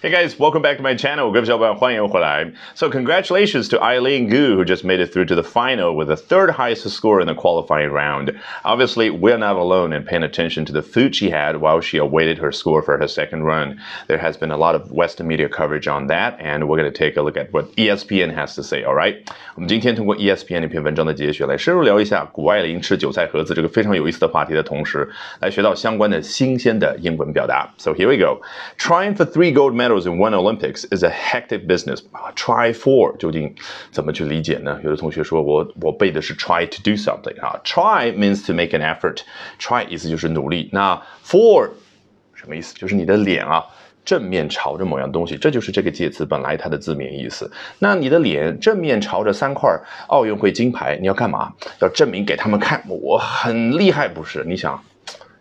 Hey guys, welcome back to my channel. 各位小伙伴，欢迎回来。So congratulations to Eileen Gu, who just made it through to the final with the third highest score in the qualifying round. Obviously, we're not alone in paying attention to the food she had while she awaited her score for her second run. There has been a lot of Western media coverage on that, and we're going to take a look at what ESPN has to say. All right? 我们今天通过 ESPN 那篇文章的节选来深入聊一下谷爱凌吃韭菜盒子这个非常有意思的话题的同时，来学到相关的新鲜的英文表达。So here we go. Trying for three gold medals Medals in one Olympics is a hectic business. Try for 究竟怎么去理解呢？有的同学说我我背的是 try to do something 啊，try means to make an effort. Try 意思就是努力。那 for 什么意思？就是你的脸啊。正面朝着某样东西，这就是这个介词本来它的字面意思。那你的脸正面朝着三块奥运会金牌，你要干嘛？要证明给他们看，我很厉害，不是？你想？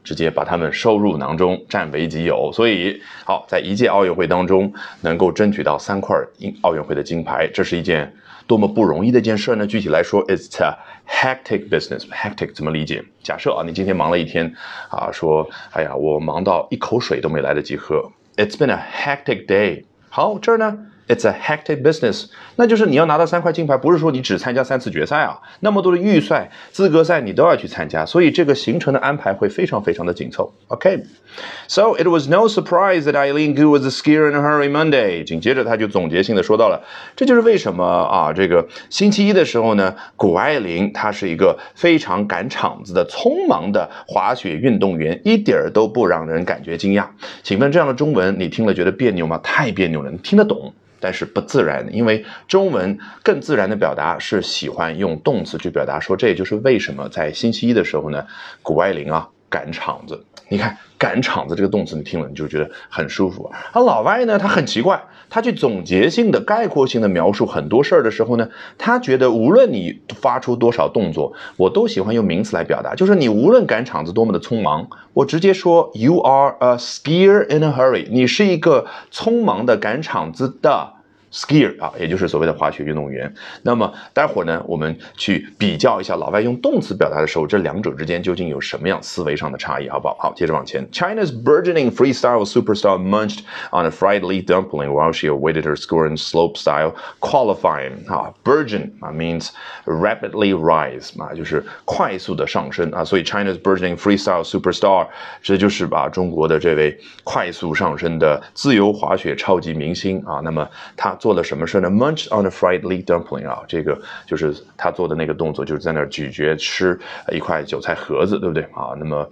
直接把他们收入囊中，占为己有。所以，好，在一届奥运会当中，能够争取到三块奥运会的金牌，这是一件多么不容易的一件事呢？具体来说，it's a hectic business。hectic 怎么理解？假设啊，你今天忙了一天，啊，说，哎呀，我忙到一口水都没来得及喝。It's been a hectic day。好，这儿呢？It's a hectic business，那就是你要拿到三块金牌，不是说你只参加三次决赛啊，那么多的预赛、资格赛你都要去参加，所以这个行程的安排会非常非常的紧凑。OK，so it was no surprise that Eileen Gu was a skier in a hurry Monday。紧接着他就总结性的说到了，这就是为什么啊，这个星期一的时候呢，谷爱凌她是一个非常赶场子的、匆忙的滑雪运动员，一点儿都不让人感觉惊讶。请问这样的中文你听了觉得别扭吗？太别扭了，你听得懂？但是不自然，因为中文更自然的表达是喜欢用动词去表达。说这也就是为什么在星期一的时候呢，谷爱凌啊赶场子。你看“赶场子”这个动词，你听了你就觉得很舒服。而老外呢，他很奇怪，他去总结性的、概括性的描述很多事儿的时候呢，他觉得无论你发出多少动作，我都喜欢用名词来表达。就是你无论赶场子多么的匆忙，我直接说 “You are a skier in a hurry”，你是一个匆忙的赶场子的。Skier 啊，也就是所谓的滑雪运动员。那么待会儿呢，我们去比较一下老外用动词表达的时候，这两者之间究竟有什么样思维上的差异，好不好？好，接着往前。China's burgeoning freestyle superstar munched on a fried leaf dumpling while she awaited her score in slopestyle qualifying。啊，burgeon 啊 means rapidly rise 啊，就是快速的上升啊。所以 China's burgeoning freestyle superstar 这就是把中国的这位快速上升的自由滑雪超级明星啊。那么他。做了什么事呢？Munch on a fried leaf dumpling 啊，这个就是他做的那个动作，就是在那儿咀嚼吃一块韭菜盒子，对不对啊？那么。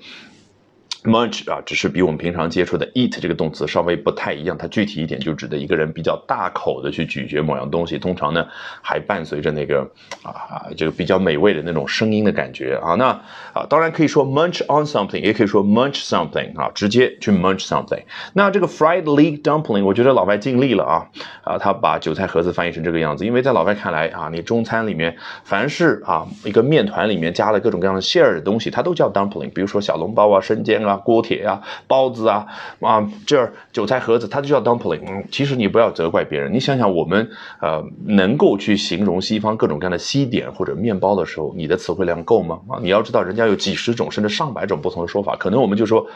Munch 啊，只是比我们平常接触的 eat 这个动词稍微不太一样，它具体一点就指的一个人比较大口的去咀嚼某样东西，通常呢还伴随着那个啊这个比较美味的那种声音的感觉啊。那啊当然可以说 munch on something，也可以说 munch something 啊，直接去 munch something。那这个 fried leaf dumpling，我觉得老外尽力了啊啊，他把韭菜盒子翻译成这个样子，因为在老外看来啊，你中餐里面凡是啊一个面团里面加了各种各样的馅儿的东西，它都叫 dumpling，比如说小笼包啊、生煎啊。锅贴啊，包子啊，啊，这儿韭菜盒子，它就叫 dumpling。其实你不要责怪别人，你想想，我们呃能够去形容西方各种各样的西点或者面包的时候，你的词汇量够吗？啊，你要知道，人家有几十种甚至上百种不同的说法，可能我们就说。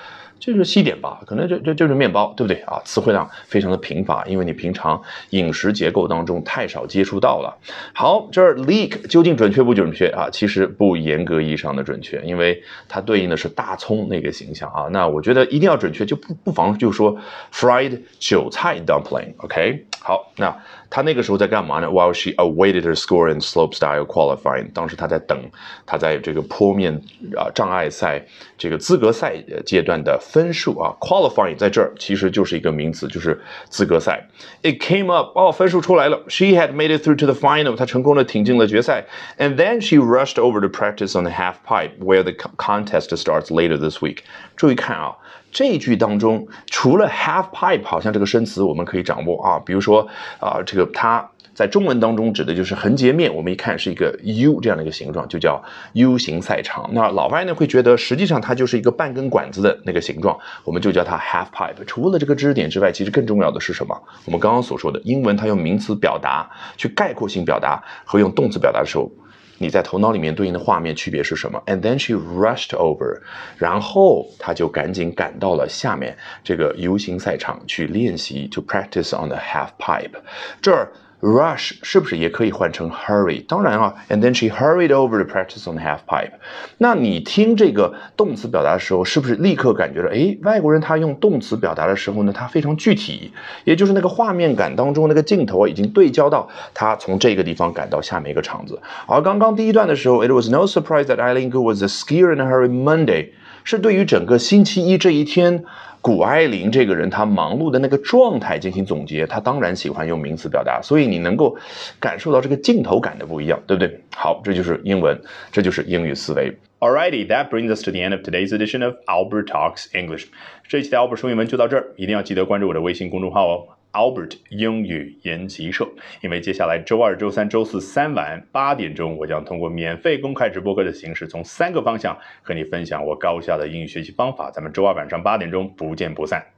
就是西点吧，可能就就就是面包，对不对啊？词汇量非常的贫乏，因为你平常饮食结构当中太少接触到了。好，这儿 leek 究竟准确不准确啊？其实不严格意义上的准确，因为它对应的是大葱那个形象啊。那我觉得一定要准确，就不不妨就说 fried 韭菜 dumpling，OK。好，那他那个时候在干嘛呢？While she awaited her score in slopestyle qualifying，当时他在等，他在这个坡面啊障碍赛这个资格赛阶段的分数啊。Qualifying 在这儿其实就是一个名词，就是资格赛。It came up，哦，分数出来了。She had made it through to the final，她成功的挺进了决赛。And then she rushed over to practice on the half pipe，where the contest starts later this week。注意看啊。 这一句当中，除了 half pipe，好像这个生词我们可以掌握啊，比如说啊，这个它在中文当中指的就是横截面，我们一看是一个 U 这样的一个形状，就叫 U 型赛场。那老外呢会觉得，实际上它就是一个半根管子的那个形状，我们就叫它 half pipe。除了这个知识点之外，其实更重要的是什么？我们刚刚所说的英文，它用名词表达去概括性表达和用动词表达的时候。你在头脑里面对应的画面区别是什么？And then she rushed over，然后她就赶紧赶到了下面这个游行赛场去练习，to practice on the half pipe。这儿。Rush 是不是也可以换成 hurry？当然啊，and then she hurried over to practice on the half pipe。那你听这个动词表达的时候，是不是立刻感觉到，哎，外国人他用动词表达的时候呢，他非常具体，也就是那个画面感当中那个镜头啊，已经对焦到他从这个地方赶到下面一个场子。而刚刚第一段的时候，It was no surprise that Eileen Gu was a skier in a hurry Monday，是对于整个星期一这一天。古爱凌这个人，他忙碌的那个状态进行总结，他当然喜欢用名词表达，所以你能够感受到这个镜头感的不一样，对不对？好，这就是英文，这就是英语思维。Alrighty, that brings us to the end of today's edition of Albert Talks English。这一期的 Albert 说英文就到这儿，一定要记得关注我的微信公众号哦。Albert 英语研习社，因为接下来周二、周三、周四三晚八点钟，我将通过免费公开直播课的形式，从三个方向和你分享我高效的英语学习方法。咱们周二晚上八点钟不见不散。